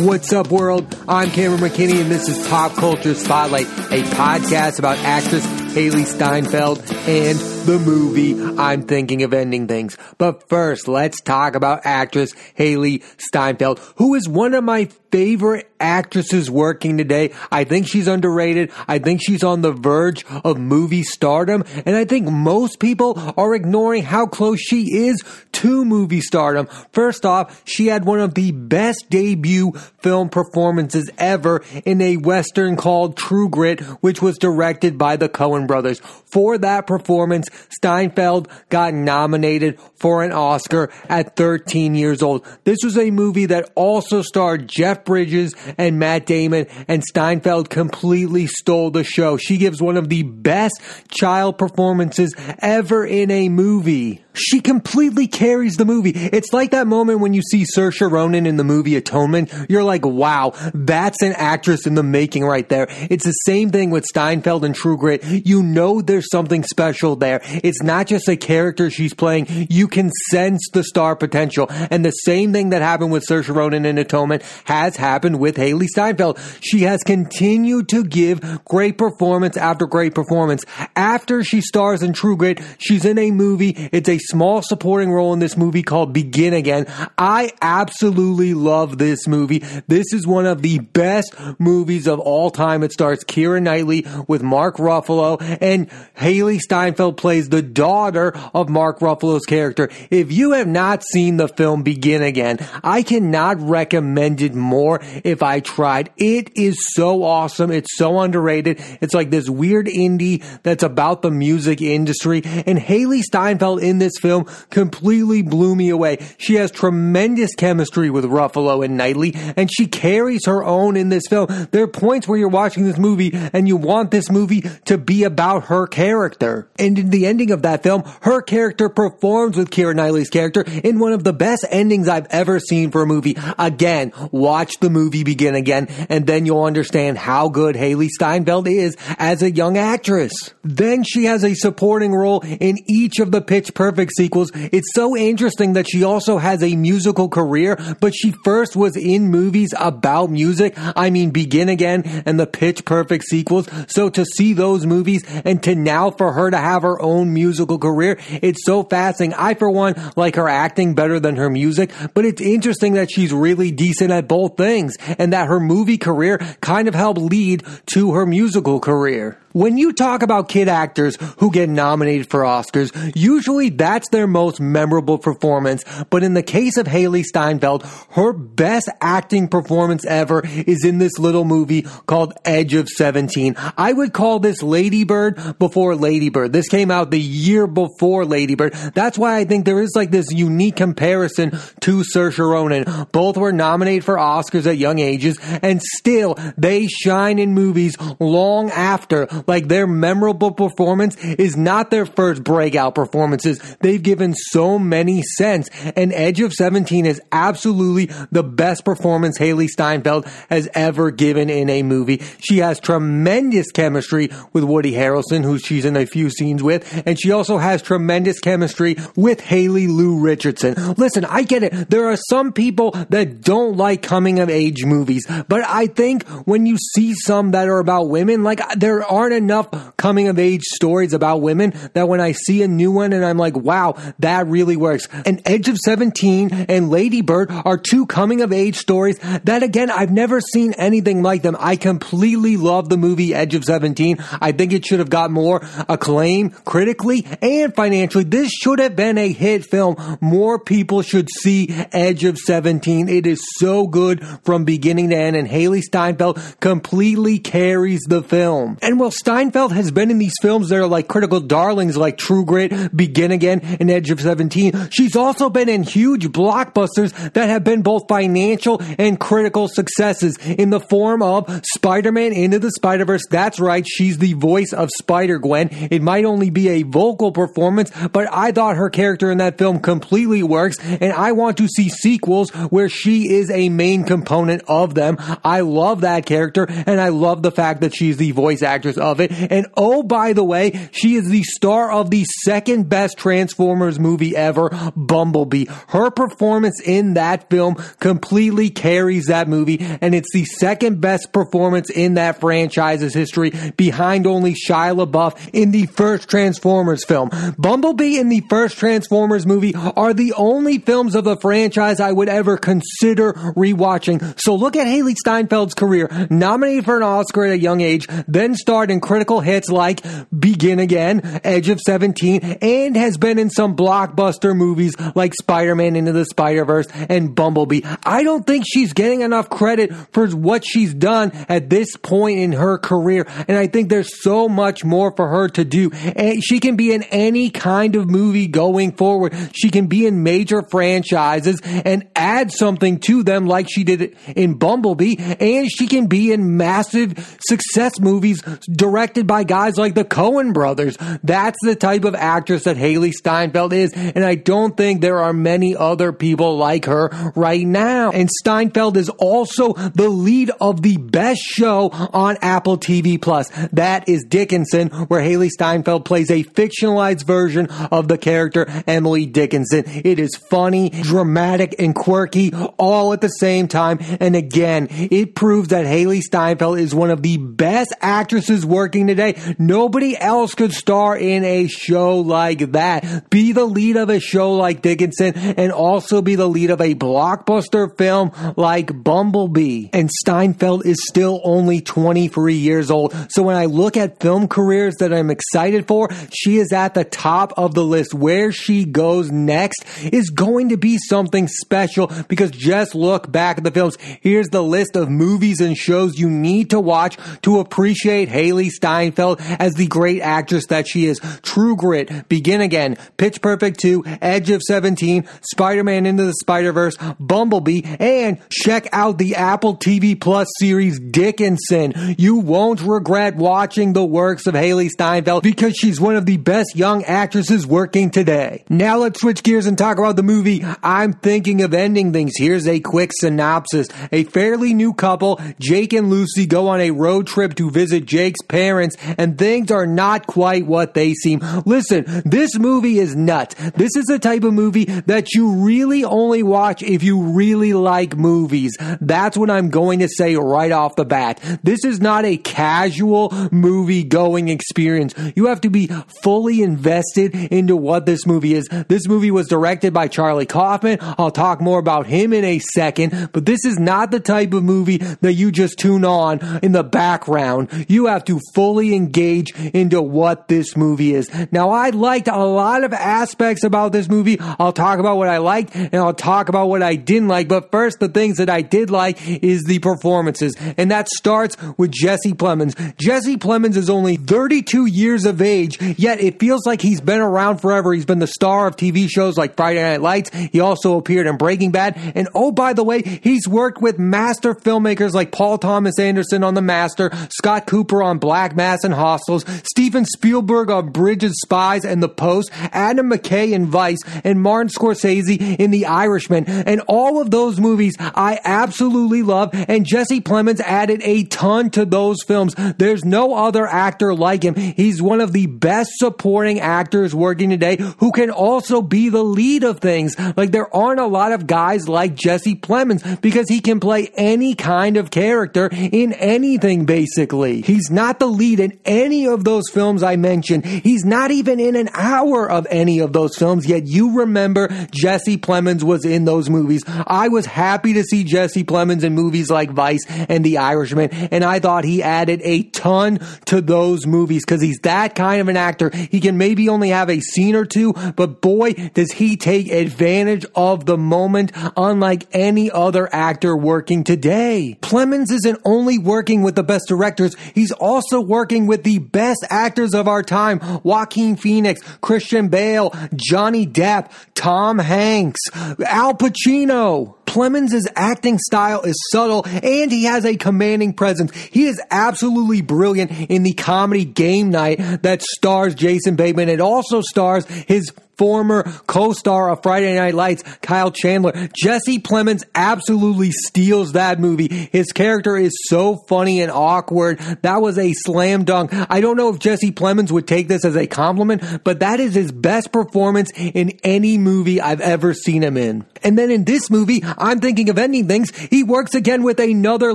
What's up, world? I'm Cameron McKinney, and this is Pop Culture Spotlight, a podcast about actress Hailee Steinfeld and the movie I'm thinking of ending things. But first, let's talk about actress Hailee Steinfeld, who is one of my favorite actresses working today. I think she's underrated. I think she's on the verge of movie stardom. And I think most people are ignoring how close she is to movie stardom. First off, she had one of the best debut film performances ever in a Western called True Grit, which was directed by the Coen brothers. For that performance, Steinfeld got nominated for an Oscar at 13 years old. This was a movie that also starred Jeff Bridges and Matt Damon, and Steinfeld completely stole the show. She gives one of the best child performances ever in a movie. She completely carries the movie. It's like that moment when you see Saoirse Ronan in the movie Atonement. You're like, wow, that's an actress in the making right there. It's the same thing with Steinfeld and True Grit. You know there's something special there. It's not just a character she's playing. You can sense the star potential. And the same thing that happened with Saoirse Ronan in Atonement has happened with Hailee Steinfeld. She has continued to give great performance after great performance. After she stars in True Grit, she's in a movie. It's a small supporting role in this movie called Begin Again. I absolutely love this movie. This is one of the best movies of all time. It stars Keira Knightley with Mark Ruffalo and Hailee Steinfeld plays the daughter of Mark Ruffalo's character. If you have not seen the film Begin Again, I cannot recommend it more if I tried. It is so awesome. It's so underrated. It's like this weird indie that's about the music industry and Hailee Steinfeld in this film completely blew me away. She has tremendous chemistry with Ruffalo and Knightley, and she carries her own in this film. There are points where you're watching this movie and you want this movie to be about her character. And in the ending of that film, her character performs with Keira Knightley's character in one of the best endings I've ever seen for a movie. Again, watch the movie begin again, and then you'll understand how good Hailee Steinfeld is as a young actress. Then she has a supporting role in each of the Pitch Perfect sequels. It's so interesting that she also has a musical career, but she first was in movies about music. I mean, Begin Again and the Pitch Perfect sequels. So to see those movies and to now for her to have her own musical career, it's so fascinating. I, for one, like her acting better than her music, but it's interesting that she's really decent at both things and that her movie career kind of helped lead to her musical career. When you talk about kid actors who get nominated for Oscars, usually that's their most memorable performance. But in the case of Hailee Steinfeld, her best acting performance ever is in this little movie called Edge of 17. I would call this Ladybird before Ladybird. This came out the year before Ladybird. That's why I think there is like this unique comparison to Saoirse Ronan. Both were nominated for Oscars at young ages and still they shine in movies long after like their memorable performance is not their first breakout performances. They've given so many cents and Edge of 17 is absolutely the best performance Hailee Steinfeld has ever given in a movie. She has tremendous chemistry with Woody Harrelson, who she's in a few scenes with, and she also has tremendous chemistry with Haley Lu Richardson. Listen, I get it. There are some people that don't like coming of age movies, but I think when you see some that are about women, like there aren't enough coming of age stories about women that when I see a new one and I'm like, wow, that really works. And Edge of 17 and Ladybird are two coming of age stories that again, I've never seen anything like them. I completely love the movie Edge of 17. I think it should have got more acclaim critically and financially. This should have been a hit film. More people should see Edge of 17. It is so good from beginning to end and Hailee Steinfeld completely carries the film. And while Steinfeld has been in these films that are like critical darlings like True Grit, Begin Again, and Edge of 17, she's also been in huge blockbusters that have been both financial and critical successes in the form of Spider-Man Into the Spider-Verse. That's right, she's the voice of Spider-Gwen. It might only be a vocal performance, but I thought her character in that film completely works, and I want to see sequels where she is a main component of them. I love that character, and I love the fact that she's the voice actress of of it. And oh, by the way, she is the star of the second best Transformers movie ever, Bumblebee. Her performance in that film completely carries that movie, and it's the second best performance in that franchise's history, behind only Shia LaBeouf in the first Transformers film. Bumblebee and the first Transformers movie are the only films of the franchise I would ever consider rewatching. So look at Hailee Steinfeld's career, nominated for an Oscar at a young age, then starred in critical hits like Begin Again, Edge of 17, and has been in some blockbuster movies like Spider-Man Into the Spider-Verse and Bumblebee. I don't think she's getting enough credit for what she's done at this point in her career. And I think there's so much more for her to do. And she can be in any kind of movie going forward. She can be in major franchises and add something to them like she did in Bumblebee. And she can be in massive success movies directed by guys like the Coen brothers. That's the type of actress that Hailee Steinfeld is. And I don't think there are many other people like her right now. And Steinfeld is also the lead of the best show on Apple TV Plus. That is Dickinson, where Hailee Steinfeld plays a fictionalized version of the character Emily Dickinson. It is funny, dramatic, and quirky all at the same time. And again, it proves that Hailee Steinfeld is one of the best actresses working today. Nobody else could star in a show like that. Be the lead of a show like Dickinson and also be the lead of a blockbuster film like Bumblebee. And Steinfeld is still only 23 years old. So when I look at film careers that I'm excited for, she is at the top of the list. Where she goes next is going to be something special because just look back at the films. Here's the list of movies and shows you need to watch to appreciate Hailee Steinfeld as the great actress that she is. True Grit, Begin Again, Pitch Perfect 2, Edge of 17, Spider-Man Into the Spider-Verse, Bumblebee, and check out the Apple TV Plus series Dickinson. You won't regret watching the works of Hailee Steinfeld because she's one of the best young actresses working today. Now let's switch gears and talk about the movie I'm thinking of ending things. Here's a quick synopsis. A fairly new couple, Jake and Lucy, go on a road trip to visit Jake's parents, and things are not quite what they seem. Listen, this movie is nuts. This is the type of movie that you really only watch if you really like movies. That's what I'm going to say right off the bat. This is not a casual movie going experience. You have to be fully invested into what this movie is. This movie was directed by Charlie Kaufman. I'll talk more about him in a second, but this is not the type of movie that you just tune on in the background. You have to fully engage into what this movie is. Now, I liked a lot of aspects about this movie. I'll talk about what I liked and I'll talk about what I didn't like. But first, the things that I did like is the performances. And that starts with Jesse Plemons. Jesse Plemons is only 32 years of age, yet it feels like he's been around forever. He's been the star of TV shows like Friday Night Lights. He also appeared in Breaking Bad. And oh, by the way, he's worked with master filmmakers like Paul Thomas Anderson on The Master, Scott Cooper on Black Mass and Hostiles, Steven Spielberg on Bridge of Spies and The Post, Adam McKay in Vice, and Martin Scorsese in The Irishman. And all of those movies I absolutely love. And Jesse Plemons added a ton to those films. There's no other actor like him. He's one of the best supporting actors working today who can also be the lead of things. Like there aren't a lot of guys like Jesse Plemons because he can play any kind of character in anything basically. He's not the lead in any of those films I mentioned. He's not even in an hour of any of those films, yet you remember Jesse Plemons was in those movies. I was happy to see Jesse Plemons in movies like Vice and The Irishman, and I thought he added a ton to those movies because he's that kind of an actor. He can maybe only have a scene or two, but boy, does he take advantage of the moment unlike any other actor working today. Plemons isn't only working with the best directors, he's also working with the best actors of our time. Joaquin Phoenix, Christian Bale, Johnny Depp, Tom Hanks, Al Pacino. Plemons' acting style is subtle and he has a commanding presence. He is absolutely brilliant in the comedy Game Night that stars Jason Bateman. It also stars his former co-star of Friday Night Lights, Kyle Chandler. Jesse Plemons absolutely steals that movie. His character is so funny and awkward. That was a slam dunk. I don't know if Jesse Plemons would take this as a compliment, but that is his best performance in any movie I've ever seen him in. And then in this movie, I'm thinking of ending things. He works again with another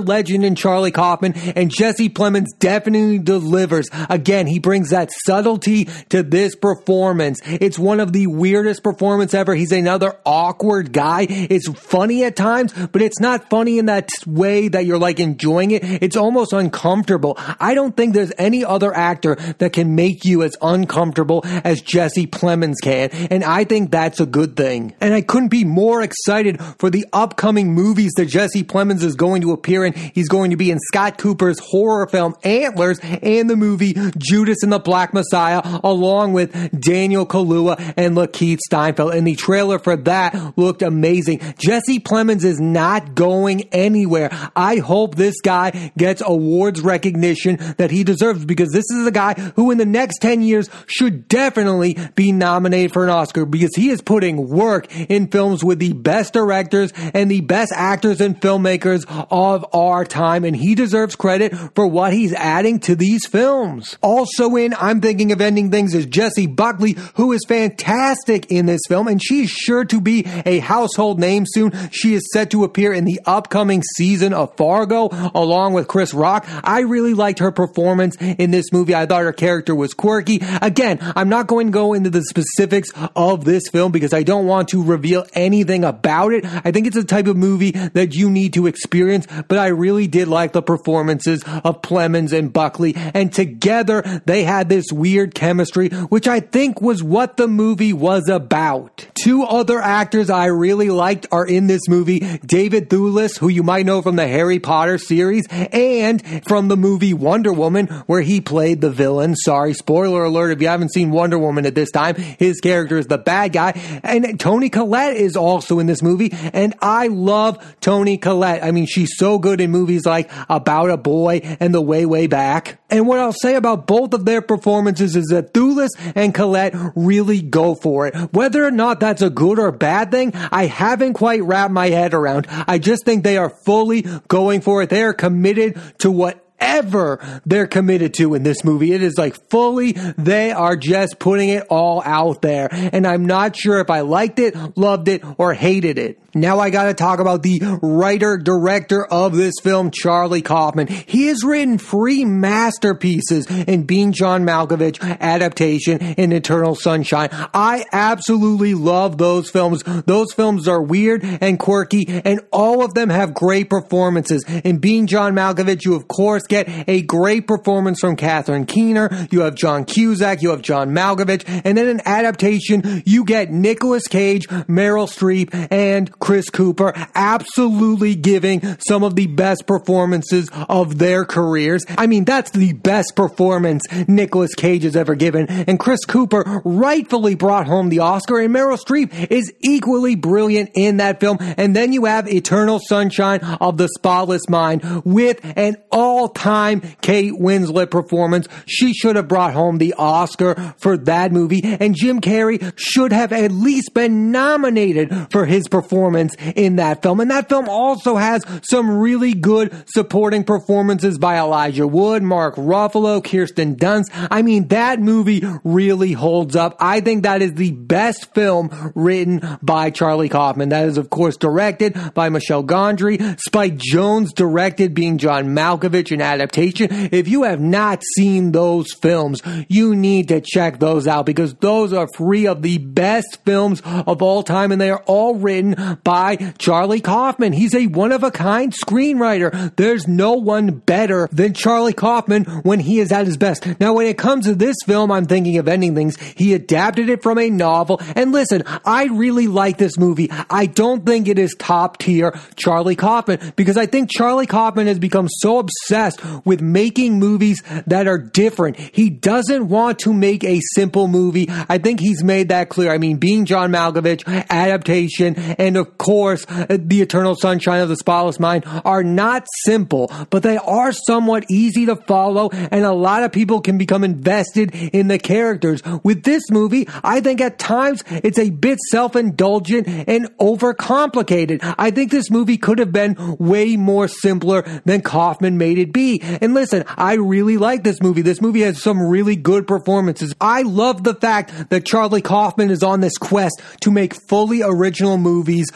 legend in Charlie Kaufman, and Jesse Plemons definitely delivers. Again, he brings that subtlety to this performance. It's one of the weirdest performance ever. He's another awkward guy. It's funny at times, but it's not funny in that way that you're like enjoying it. It's almost uncomfortable. I don't think there's any other actor that can make you as uncomfortable as Jesse Plemons can, and I think that's a good thing. And I couldn't be more excited for the upcoming movies that Jesse Plemons is going to appear in. He's going to be in Scott Cooper's horror film Antlers and the movie Judas and the Black Messiah, along with Daniel Kaluuya and Lakeith Stanfield. And the trailer for that looked amazing. Jesse Plemons is not going anywhere. I hope this guy gets awards recognition that he deserves because this is a guy who in the next 10 years should definitely be nominated for an Oscar because he is putting work in films with the best directors and the best actors and filmmakers of our time and he deserves credit for what he's adding to these films. Also in I'm Thinking of Ending Things is Jessie Buckley who is fantastic in this film and she's sure to be a household name soon. She is set to appear in the upcoming season of Fargo along with Chris Rock. I really liked her performance in this movie. I thought her character was quirky. Again, I'm not going to go into the specifics of this film because I don't want to reveal anything about it. I think it's a type of movie that you need to experience, but I really did like the performances of Plemons and Buckley and together they had this weird chemistry, which I think was what the movie was about. Two other actors I really liked are in this movie. David Thewlis, who you might know from the Harry Potter series and from the movie Wonder Woman, where he played the villain. Sorry, spoiler alert if you haven't seen Wonder Woman at this time. His character is the bad guy. And Toni Collette is also in this movie. And I love Toni Collette. I mean, she's so good in movies like About a Boy and The Way, Way Back. And what I'll say about both of their performances is that Thewlis and Collette really go for it. Whether or not that's a good or bad thing, I haven't quite wrapped my head around. I just think they are fully going for it. They are committed to what whatever they're committed to in this movie. It is like fully, they are just putting it all out there. And I'm not sure if I liked it, loved it, or hated it. Now I gotta talk about the writer, director of this film, Charlie Kaufman. He has written three masterpieces in Being John Malkovich adaptation and Eternal Sunshine. I absolutely love those films. Those films are weird and quirky and all of them have great performances. In Being John Malkovich, you of course get a great performance from Catherine Keener. You have John Cusack, you have John Malkovich, and then in adaptation, you get Nicolas Cage, Meryl Streep, and Chris Cooper absolutely giving some of the best performances of their careers. I mean, that's the best performance Nicolas Cage has ever given. And Chris Cooper rightfully brought home the Oscar and Meryl Streep is equally brilliant in that film. And then you have Eternal Sunshine of the Spotless Mind with an all-time Kate Winslet performance. She should have brought home the Oscar for that movie. And Jim Carrey should have at least been nominated for his performance performance in that film. And that film also has some really good supporting performances by Elijah Wood, Mark Ruffalo, Kirsten Dunst. I mean, that movie really holds up. I think that is the best film written by Charlie Kaufman. That is, of course, directed by Michel Gondry. Spike Jonze directed being John Malkovich in adaptation. If you have not seen those films, you need to check those out because those are three of the best films of all time and they are all written by Charlie Kaufman. He's a one of a kind screenwriter. There's no one better than Charlie Kaufman when he is at his best. Now, when it comes to this film, I'm thinking of ending things. He adapted it from a novel. And listen, I really like this movie. I don't think it is top tier Charlie Kaufman because I think Charlie Kaufman has become so obsessed with making movies that are different. He doesn't want to make a simple movie. I think he's made that clear. I mean, being John Malkovich, adaptation, and of of course, The Eternal Sunshine of the Spotless Mind are not simple, but they are somewhat easy to follow and a lot of people can become invested in the characters. With this movie, I think at times it's a bit self-indulgent and overcomplicated. I think this movie could have been way more simpler than Kaufman made it be. And listen, I really like this movie. This movie has some really good performances. I love the fact that Charlie Kaufman is on this quest to make fully original movies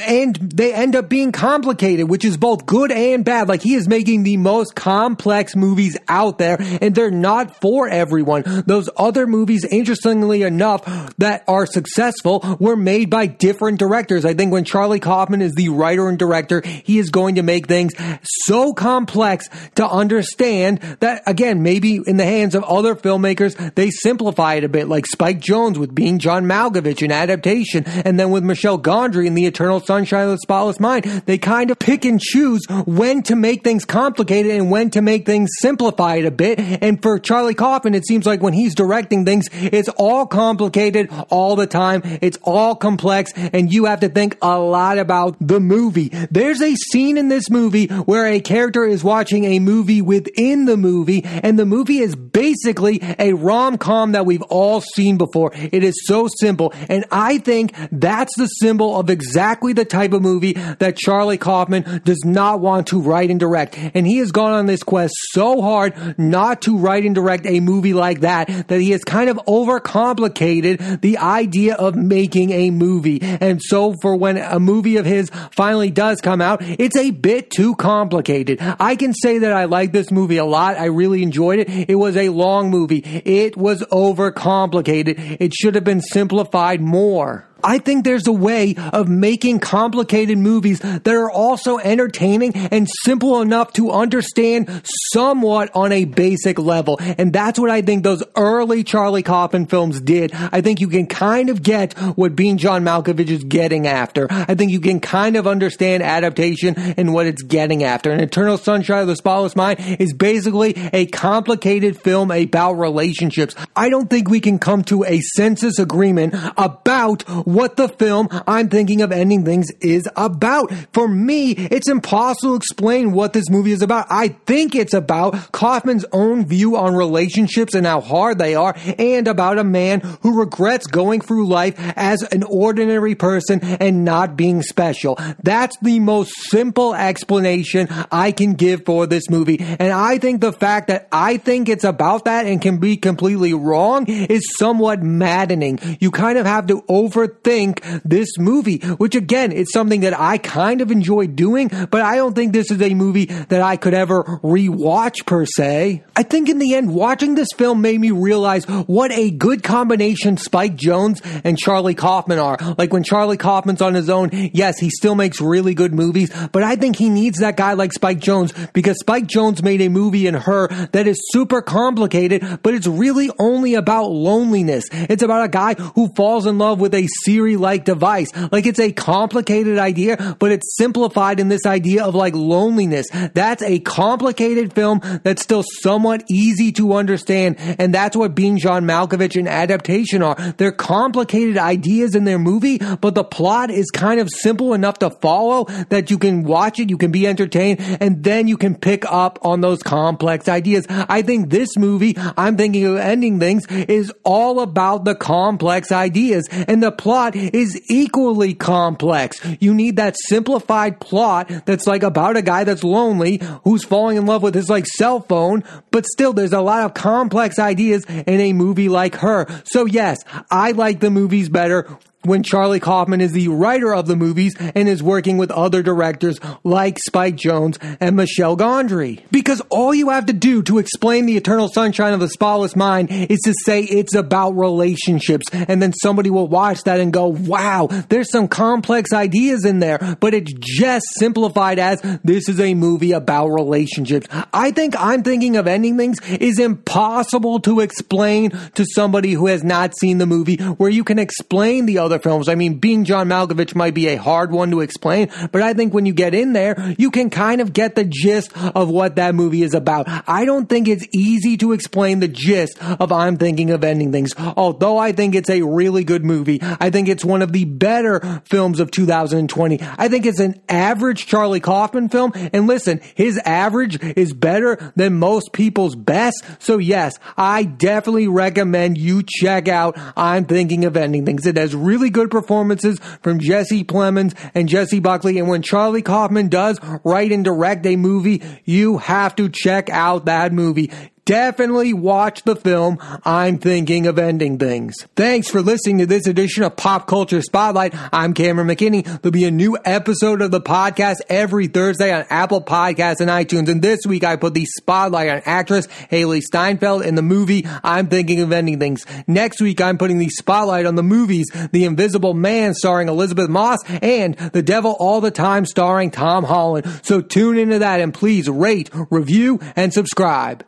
and they end up being complicated, which is both good and bad. Like he is making the most complex movies out there and they're not for everyone. Those other movies, interestingly enough, that are successful were made by different directors. I think when Charlie Kaufman is the writer and director, he is going to make things so complex to understand that again, maybe in the hands of other filmmakers, they simplify it a bit like Spike Jonze with being John Malkovich in adaptation and then with Michel Gondry in the Eternal Sunshine of the Spotless Mind. They kind of pick and choose when to make things complicated and when to make things simplified a bit. And for Charlie Kaufman, it seems like when he's directing things, it's all complicated all the time. It's all complex and you have to think a lot about the movie. There's a scene in this movie where a character is watching a movie within the movie and the movie is basically a rom-com that we've all seen before. It is so simple. And I think that's the symbol of exactly exactly the type of movie that Charlie Kaufman does not want to write and direct. And he has gone on this quest so hard not to write and direct a movie like that that he has kind of overcomplicated the idea of making a movie. And so for when a movie of his finally does come out, it's a bit too complicated. I can say that I like this movie a lot. I really enjoyed it. It was a long movie. It was overcomplicated. It should have been simplified more. I think there's a way of making complicated movies that are also entertaining and simple enough to understand somewhat on a basic level. And that's what I think those early Charlie Kaufman films did. I think you can kind of get what Being John Malkovich is getting after. I think you can kind of understand adaptation and what it's getting after. And Eternal Sunshine of the Spotless Mind is basically a complicated film about relationships. I don't think we can come to a census agreement about what the film I'm thinking of ending things is about. For me, it's impossible to explain what this movie is about. I think it's about Kaufman's own view on relationships and how hard they are and about a man who regrets going through life as an ordinary person and not being special. That's the most simple explanation I can give for this movie. And I think the fact that I think it's about that and can be completely wrong is somewhat maddening. You kind of have to overthink think this movie, which again, it's something that I kind of enjoy doing, but I don't think this is a movie that I could ever rewatch per se. I think in the end, watching this film made me realize what a good combination Spike Jonze and Charlie Kaufman are. Like when Charlie Kaufman's on his own, yes, he still makes really good movies, but I think he needs that guy like Spike Jonze because Spike Jonze made a movie in her that is super complicated, but it's really only about loneliness. It's about a guy who falls in love with a Siri like device. Like it's a complicated idea, but it's simplified in this idea of like loneliness. That's a complicated film that's still somewhat easy to understand. And that's what Being John Malkovich and adaptation are. They're complicated ideas in their movie, but the plot is kind of simple enough to follow that you can watch it, you can be entertained, and then you can pick up on those complex ideas. I think this movie, I'm thinking of ending things, is all about the complex ideas and the plot plot is equally complex. You need that simplified plot that's like about a guy that's lonely who's falling in love with his like cell phone, but still there's a lot of complex ideas in a movie like her. So yes, I like the movies better when Charlie Kaufman is the writer of the movies and is working with other directors like Spike Jonze and Michel Gondry. Because all you have to do to explain the eternal sunshine of the spotless mind is to say it's about relationships and then somebody will watch that and go, wow, there's some complex ideas in there, but it's just simplified as this is a movie about relationships. I think I'm thinking of ending things is impossible to explain to somebody who has not seen the movie where you can explain the other other films. I mean, being John Malkovich might be a hard one to explain, but I think when you get in there, you can kind of get the gist of what that movie is about. I don't think it's easy to explain the gist of I'm Thinking of Ending Things. Although I think it's a really good movie, I think it's one of the better films of 2020. I think it's an average Charlie Kaufman film, and listen, his average is better than most people's best. So yes, I definitely recommend you check out I'm Thinking of Ending Things. It has really good performances from Jesse Plemons and Jessie Buckley. And when Charlie Kaufman does write and direct a movie, you have to check out that movie definitely watch the film I'm Thinking of Ending Things. Thanks for listening to this edition of Pop Culture Spotlight. I'm Cameron McKinney. There'll be a new episode of the podcast every Thursday on Apple Podcasts and iTunes. And this week I put the spotlight on actress Hailee Steinfeld in the movie I'm Thinking of Ending Things. Next week I'm putting the spotlight on the movies The Invisible Man starring Elisabeth Moss and The Devil All the Time starring Tom Holland. So tune into that and please rate, review, and subscribe.